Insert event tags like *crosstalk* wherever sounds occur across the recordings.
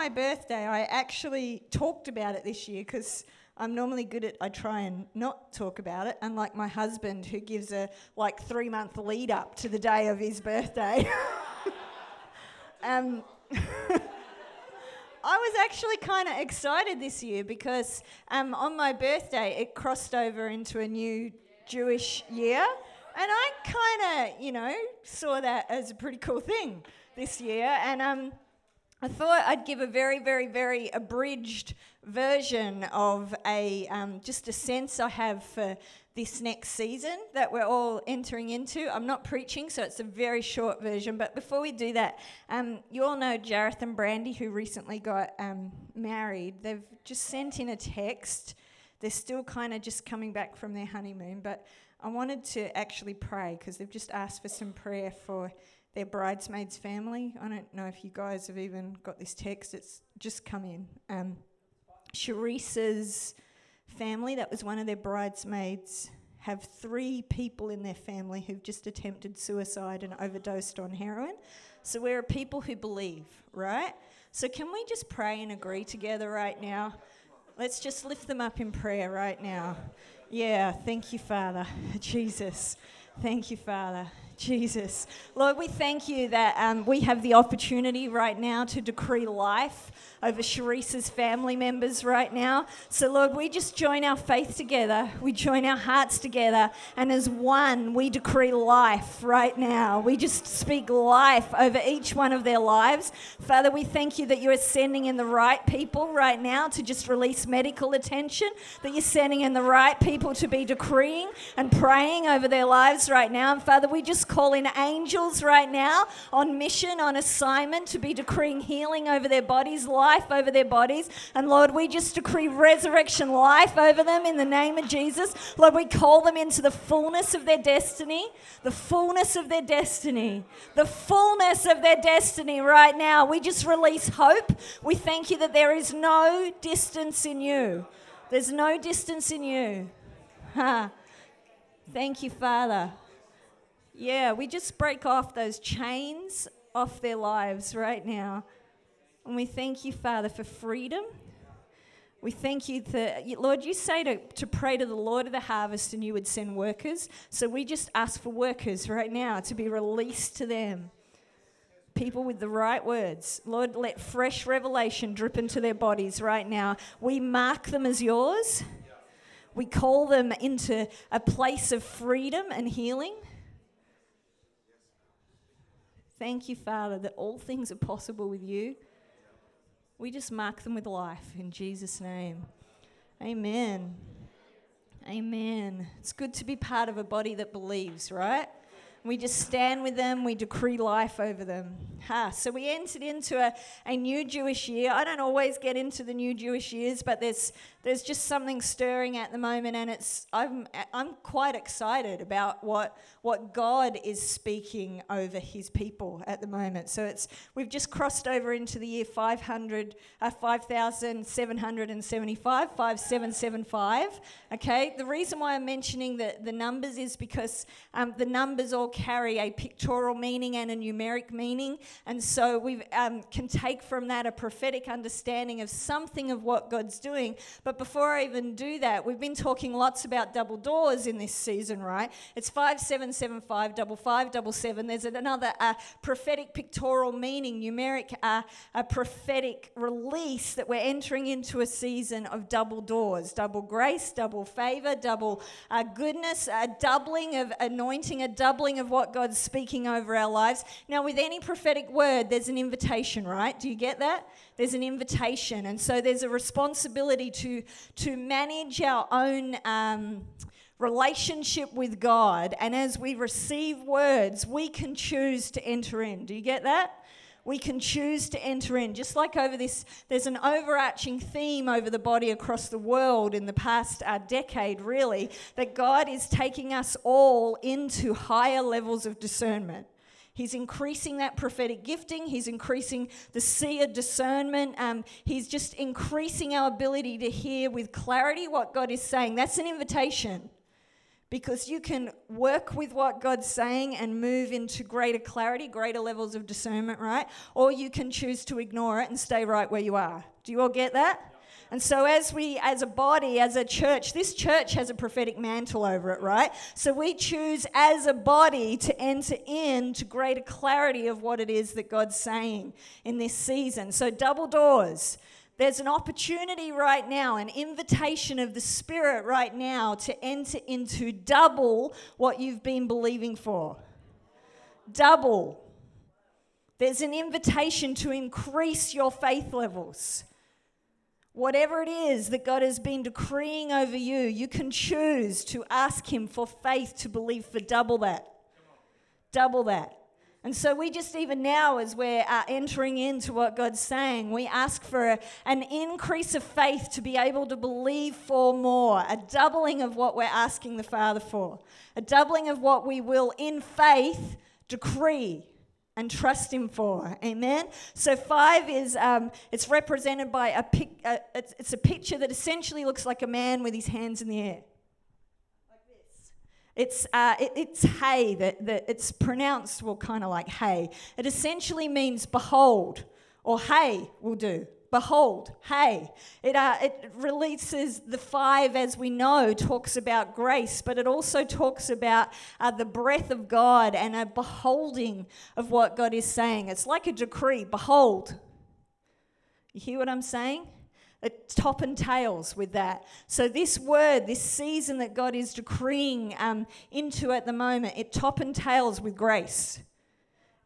my birthday, I actually talked about it this year because I'm normally good at I try and not talk about it, unlike my husband who gives a like three month lead up to the day of his birthday. *laughs* um, *laughs* I was actually kind of excited this year because um, on my birthday it crossed over into a new Jewish year, and I kind of, you know, saw that as a pretty cool thing this year, and um, I thought I'd give a very, very, very abridged version of a um, just a sense I have for this next season that we're all entering into. I'm not preaching, so it's a very short version. But before we do that, um, you all know Jareth and Brandy, who recently got um, married. They've just sent in a text. They're still kind of just coming back from their honeymoon, but I wanted to actually pray because they've just asked for some prayer for their bridesmaids' family. I don't know if you guys have even got this text, it's just come in. Um, family, that was one of their bridesmaids, have three people in their family who've just attempted suicide and overdosed on heroin. So we're a people who believe, right? So can we just pray and agree together right now? Let's just lift them up in prayer right now. Yeah, thank you, Father. *laughs* Jesus. Thank you, Father. Jesus. Lord, we thank you that um, we have the opportunity right now to decree life over Sharice's family members right now. So, Lord, we just join our faith together. We join our hearts together. And as one, we decree life right now. We just speak life over each one of their lives. Father, we thank you that you are sending in the right people right now to just release medical attention, that you're sending in the right people to be decreeing and praying over their lives right now. And Father, we just call in angels right now on mission, on assignment to be decreeing healing over their bodies, life over their bodies. And Lord, we just decree resurrection life over them in the name of Jesus. Lord, we call them into the fullness of their destiny, the fullness of their destiny, the fullness of their destiny right now. We just release hope. We thank you that there is no distance in you. There's no distance in you. Ha. *laughs* Thank you, Father. Yeah, we just break off those chains off their lives right now. And we thank you, Father, for freedom. We thank you that, Lord, you say to, to pray to the Lord of the harvest and you would send workers. So we just ask for workers right now to be released to them. People with the right words. Lord, let fresh revelation drip into their bodies right now. We mark them as yours. We call them into a place of freedom and healing. Thank you, Father, that all things are possible with you. We just mark them with life in Jesus' name. Amen. Amen. It's good to be part of a body that believes, right? We just stand with them, we decree life over them. Ha. So we entered into a, a new Jewish year. I don't always get into the new Jewish years, but there's there's just something stirring at the moment, and it's I'm I'm quite excited about what what God is speaking over His people at the moment. So it's we've just crossed over into the year 500, uh, 5,775, 5775. Okay, the reason why I'm mentioning the the numbers is because um, the numbers all carry a pictorial meaning and a numeric meaning, and so we um, can take from that a prophetic understanding of something of what God's doing. But but before I even do that, we've been talking lots about double doors in this season, right? It's 5775, double five, double seven. There's another uh, prophetic pictorial meaning, numeric, uh, a prophetic release that we're entering into a season of double doors, double grace, double favor, double uh, goodness, a doubling of anointing, a doubling of what God's speaking over our lives. Now, with any prophetic word, there's an invitation, right? Do you get that? There's an invitation. And so there's a responsibility to, to manage our own. Um, relationship with God, and as we receive words, we can choose to enter in. Do you get that? We can choose to enter in. Just like over this, there's an overarching theme over the body across the world in the past uh, decade, really, that God is taking us all into higher levels of discernment. He's increasing that prophetic gifting. He's increasing the seer discernment. Um, he's just increasing our ability to hear with clarity what God is saying. That's an invitation. because you can work with what God's saying and move into greater clarity, greater levels of discernment, right? Or you can choose to ignore it and stay right where you are. Do you all get that? And so, as we, as a body, as a church, this church has a prophetic mantle over it, right? So, we choose as a body to enter into greater clarity of what it is that God's saying in this season. So, double doors. There's an opportunity right now, an invitation of the Spirit right now to enter into double what you've been believing for. Double. There's an invitation to increase your faith levels. Whatever it is that God has been decreeing over you, you can choose to ask Him for faith to believe for double that. Double that. And so we just, even now, as we're uh, entering into what God's saying, we ask for an increase of faith to be able to believe for more, a doubling of what we're asking the Father for, a doubling of what we will, in faith, decree and trust Him for. Amen. So five is um, it's represented by a pic, uh, it's, it's a picture that essentially looks like a man with his hands in the air. It's, uh, it, it's hay, that, that it's pronounced, well, kind of like hay. It essentially means behold, or hey will do. Behold, hey. It, uh, it releases the five, as we know, talks about grace, but it also talks about uh, the breath of God and a beholding of what God is saying. It's like a decree behold. You hear what I'm saying? It top and tails with that. So, this word, this season that God is decreeing um, into at the moment, it top and tails with grace.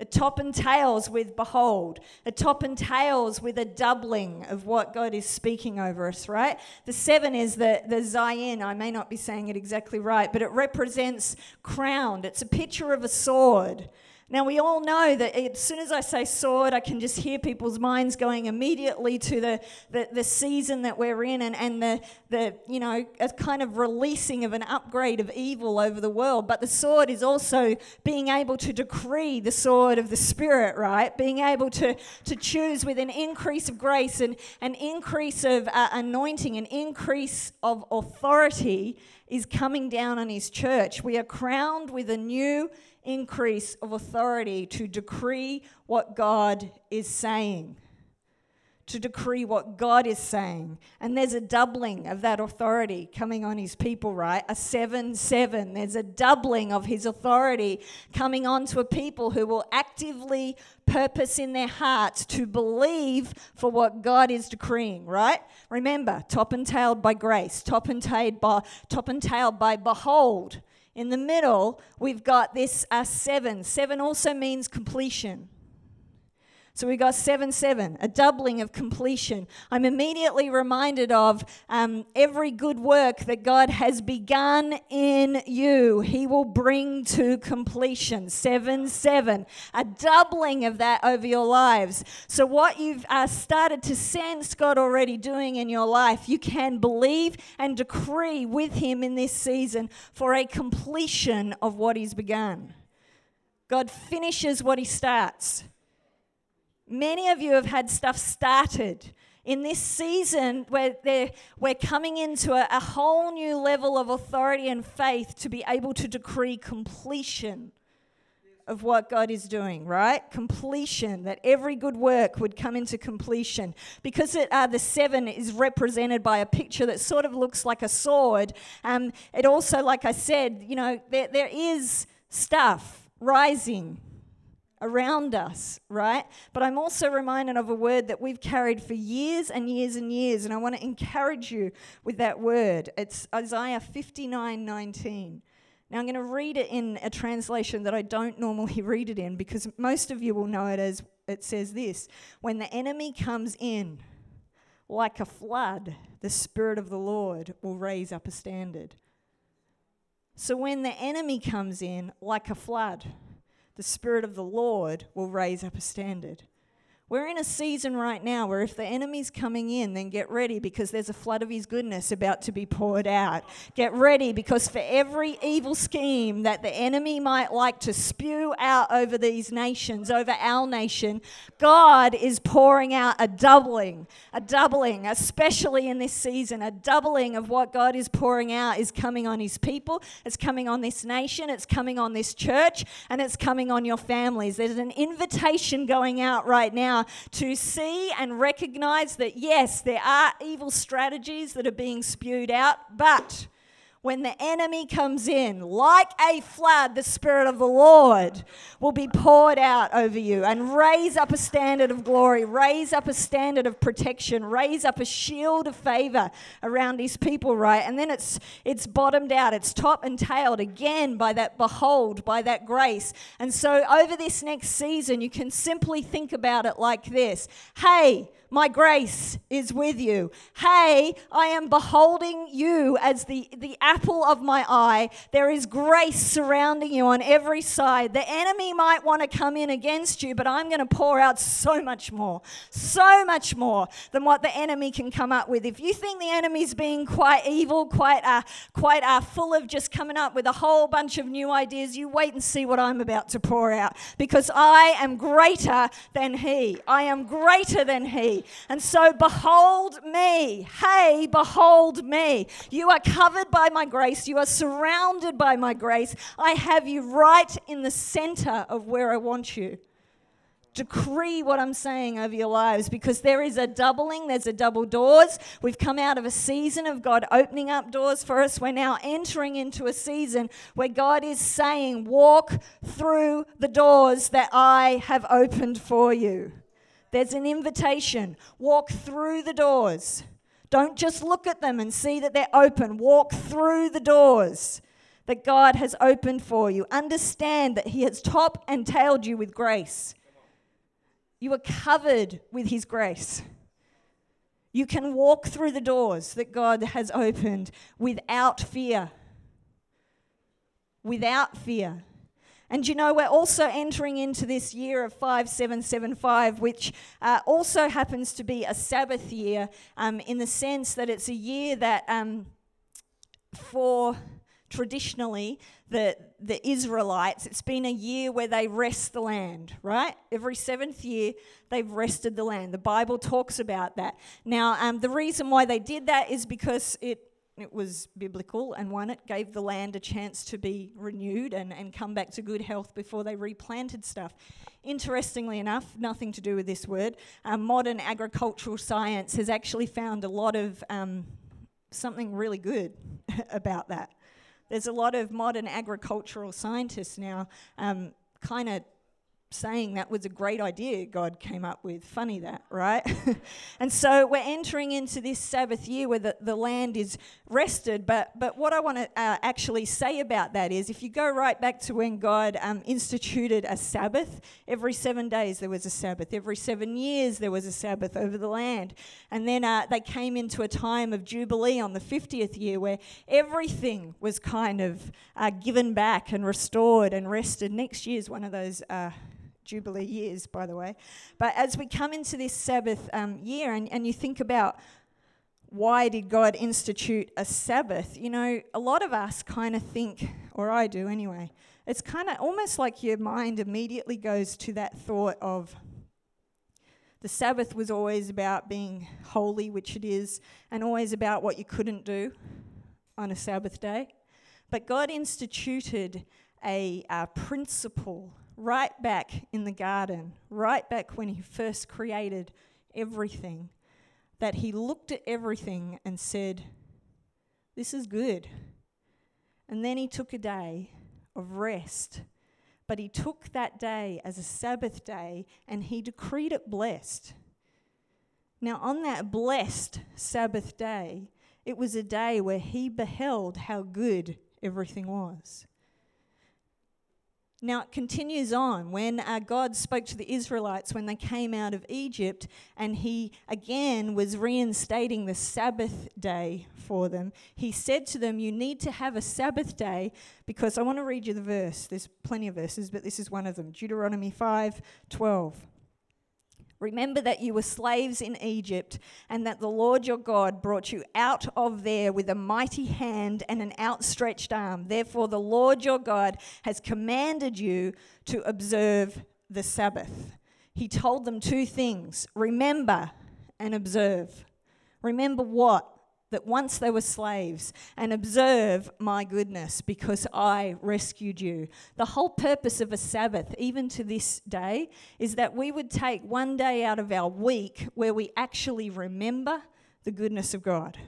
It top and tails with behold. It top and tails with a doubling of what God is speaking over us, right? The seven is the, the Zion. I may not be saying it exactly right, but it represents crowned. It's a picture of a sword. Now, we all know that as soon as I say sword, I can just hear people's minds going immediately to the, the, the, season that we're in and, and the, the, you know, a kind of releasing of an upgrade of evil over the world. But the sword is also being able to decree the sword of the Spirit, right? Being able to, to choose with an increase of grace and an increase of uh, anointing, an increase of authority is coming down on His church. We are crowned with a new increase of authority to decree what God is saying. To decree what God is saying. And there's a doubling of that authority coming on his people, right? A 7 7. There's a doubling of his authority coming onto a people who will actively purpose in their hearts to believe for what God is decreeing, right? Remember, top and tailed by grace, top and tailed by, top and tailed by behold in the middle, we've got this uh, seven. Seven also means completion. So we got 7 7, a doubling of completion. I'm immediately reminded of um, every good work that God has begun in you, He will bring to completion. 7 7, a doubling of that over your lives. So, what you've uh, started to sense God already doing in your life, you can believe and decree with Him in this season for a completion of what He's begun. God finishes what He starts. Many of you have had stuff started in this season where we're coming into a, a, whole new level of authority and faith to be able to decree completion of what God is doing, right? Completion, that every good work would come into completion. Because it, uh, the seven is represented by a picture that sort of looks like a sword, um, it also, like I said, you know, there, there is stuff rising around us, right? But I'm also reminded of a word that we've carried for years and years and years, and I want to encourage you with that word. It's Isaiah 59 19. Now, I'm going to read it in a translation that I don't normally *laughs* read it in because most of you will know it as it says this When the enemy comes in like a flood, the Spirit of the Lord will raise up a standard. So, when the enemy comes in like a flood, the Spirit of the Lord will raise up a standard. We're in a season right now where if the enemy's coming in, then get ready because there's a flood of his goodness about to be poured out. Get ready because for every evil scheme that the enemy might like to spew out over these nations, over our nation, God is pouring out a doubling, a doubling, especially in this season, a doubling of what God is pouring out is coming on his people, it's coming on this nation, it's coming on this church, and it's coming on your families. There's an invitation going out right now now to see and recognize that, yes, there are evil strategies that are being spewed out, but when the enemy comes in, like a flood, the Spirit of the Lord will be poured out over you and raise up a standard of glory, raise up a standard of protection, raise up a shield of favor around His people, right? And then it's it's bottomed out, it's top and tailed again by that behold, by that grace. And so over this next season, you can simply think about it like this: Hey, my grace is with you. Hey, I am beholding you as the, the apple of my eye. There is grace surrounding you on every side. The enemy might want to come in against you, but I'm going to pour out so much more, so much more than what the enemy can come up with. If you think the enemy's being quite evil, quite, uh, quite uh, full of just coming up with a whole bunch of new ideas, you wait and see what I'm about to pour out because I am greater than he. I am greater than he. And so, behold me. Hey, behold me. You are covered by my grace. You are surrounded by my grace. I have you right in the center of where I want you. Decree what I'm saying over your lives because there is a doubling, there's a double doors. We've come out of a season of God opening up doors for us. We're now entering into a season where God is saying, Walk through the doors that I have opened for you. There's an invitation. Walk through the doors. Don't just look at them and see that they're open. Walk through the doors that God has opened for you. Understand that He has top and tailed you with grace. You are covered with His grace. You can walk through the doors that God has opened without fear. Without fear. And you know, we're also entering into this year of 5775, which uh, also happens to be a Sabbath year um, in the sense that it's a year that um, for traditionally the, the Israelites, it's been a year where they rest the land, right? Every seventh year, they've rested the land. The Bible talks about that. Now, um, the reason why they did that is because it it was biblical, and one, it gave the land a chance to be renewed and, and come back to good health before they replanted stuff. Interestingly enough, nothing to do with this word, um, modern agricultural science has actually found a lot of um, something really good *laughs* about that. There's a lot of modern agricultural scientists now um, kind of saying that was a great idea God came up with. Funny that, right? *laughs* and so we're entering into this Sabbath year where the, the land is rested. But, but what I want to uh, actually say about that is if you go right back to when God um, instituted a Sabbath, every seven days there was a Sabbath, every seven years there was a Sabbath over the land. And then uh, they came into a time of Jubilee on the 50th year where everything was kind of uh, given back and restored and rested. Next year is one of those uh, Jubilee years, by the way. But as we come into this Sabbath um, year and, and you think about why did God institute a Sabbath, you know, a lot of us kind of think, or I do anyway, it's kind of almost like your mind immediately goes to that thought of the Sabbath was always about being holy, which it is, and always about what you couldn't do on a Sabbath day. But God instituted a, a principle right back in the garden, right back when he first created everything, that he looked at everything and said, This is good. And then he took a day of rest. But he took that day as a Sabbath day and he decreed it blessed. Now, on that blessed Sabbath day, it was a day where he beheld how good everything was. Now it continues on when uh, God spoke to the Israelites when they came out of Egypt, and He again was reinstating the Sabbath day for them. He said to them, You need to have a Sabbath day because I want to read you the verse. There's plenty of verses, but this is one of them Deuteronomy 5 12. Remember that you were slaves in Egypt, and that the Lord your God brought you out of there with a mighty hand and an outstretched arm. Therefore, the Lord your God has commanded you to observe the Sabbath. He told them two things remember and observe. Remember what? That once they were slaves and observe my goodness because I rescued you. The whole purpose of a Sabbath, even to this day, is that we would take one day out of our week where we actually remember the goodness of God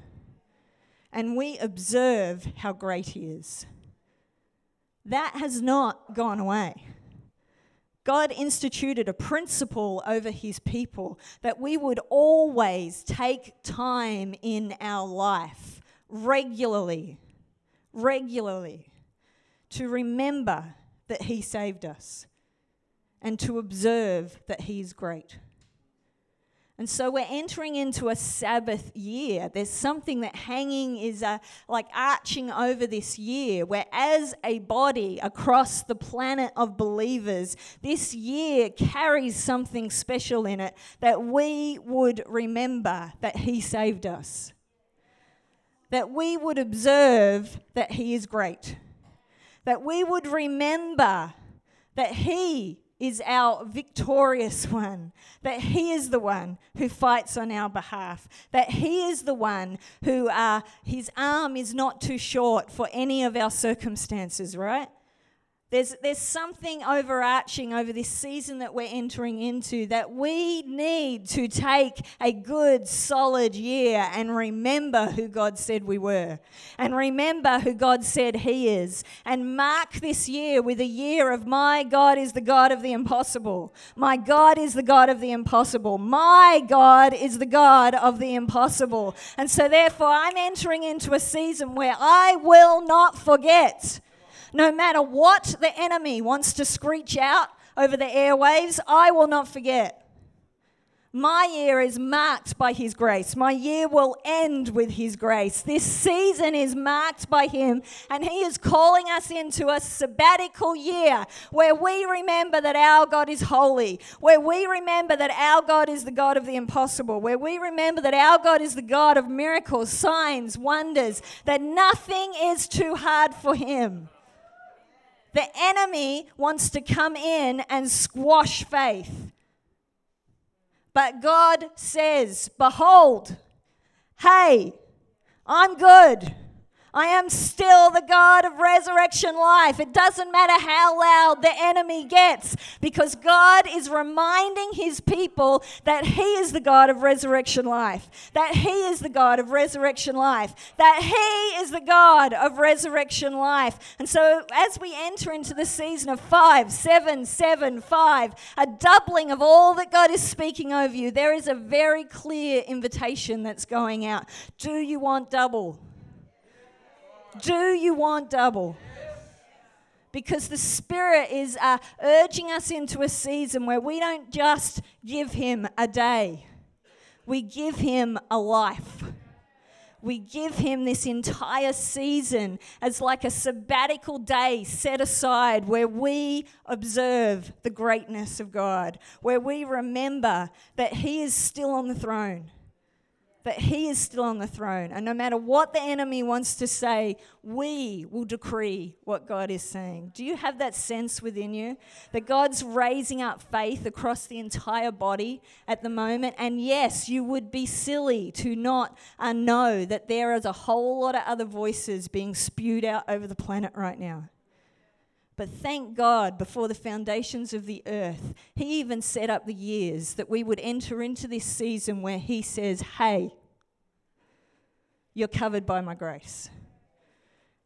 and we observe how great He is. That has not gone away. God instituted a principle over his people that we would always take time in our life regularly, regularly, to remember that he saved us and to observe that he is great. And so we're entering into a Sabbath year. There's something that hanging is uh, like arching over this year, where as a body across the planet of believers, this year carries something special in it that we would remember that He saved us. That we would observe that He is great. That we would remember that He is our victorious one, that He is the one who fights on our behalf, that He is the one who, uh, His arm is not too short for any of our circumstances, right? There's, there's something overarching over this season that we're entering into that we need to take a good, solid year and remember who God said we were, and remember who God said He is, and mark this year with a year of my God is the God of the impossible. My God is the God of the impossible. My God is the God of the impossible. And so, therefore, I'm entering into a season where I will not forget no matter what the enemy wants to screech out over the airwaves, I will not forget. My year is marked by His grace. My year will end with His grace. This season is marked by Him, and He is calling us into a sabbatical year where we remember that our God is holy, where we remember that our God is the God of the impossible, where we remember that our God is the God of miracles, signs, wonders, that nothing is too hard for Him. The enemy wants to come in and squash faith. But God says, Behold, hey, I'm good. I am still the God of resurrection life. It doesn't matter how loud the enemy gets because God is reminding his people that he is the God of resurrection life, that he is the God of resurrection life, that he is the God of resurrection life. And so as we enter into the season of five, seven, seven, five, a doubling of all that God is speaking over you, there is a very clear invitation that's going out. Do you want double? Do you want double? Because the Spirit is uh, urging us into a season where we don't just give Him a day, we give Him a life. We give him this entire season as like a sabbatical day set aside where we observe the greatness of God, where we remember that he is still on the throne but he is still on the throne. And no matter what the enemy wants to say, we will decree what God is saying. Do you have that sense within you that God's raising up faith across the entire body at the moment? And yes, you would be silly to not uh, know that there is a whole lot of other voices being spewed out over the planet right now. But thank God, before the foundations of the earth, He even set up the years that we would enter into this season where He says, Hey, you're covered by my grace.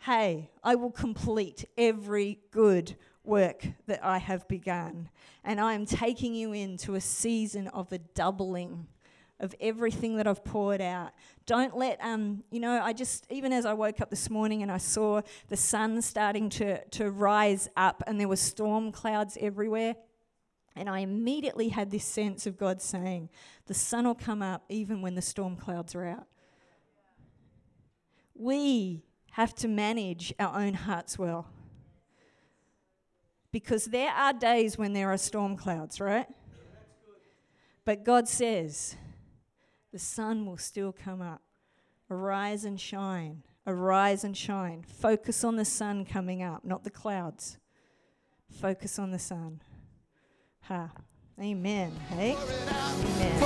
Hey, I will complete every good work that I have begun. And I am taking you into a season of a doubling of everything that I've poured out. Don't let, um, you know, I just, even as I woke up this morning and I saw the sun starting to, to rise up and there were storm clouds everywhere. And I immediately had this sense of God saying, the sun will come up even when the storm clouds are out. We have to manage our own hearts well. Because there are days when there are storm clouds, right? But God says the sun will still come up. Arise and shine. Arise and shine. Focus on the sun coming up, not the clouds. Focus on the sun. Ha. Amen. Hey? Amen.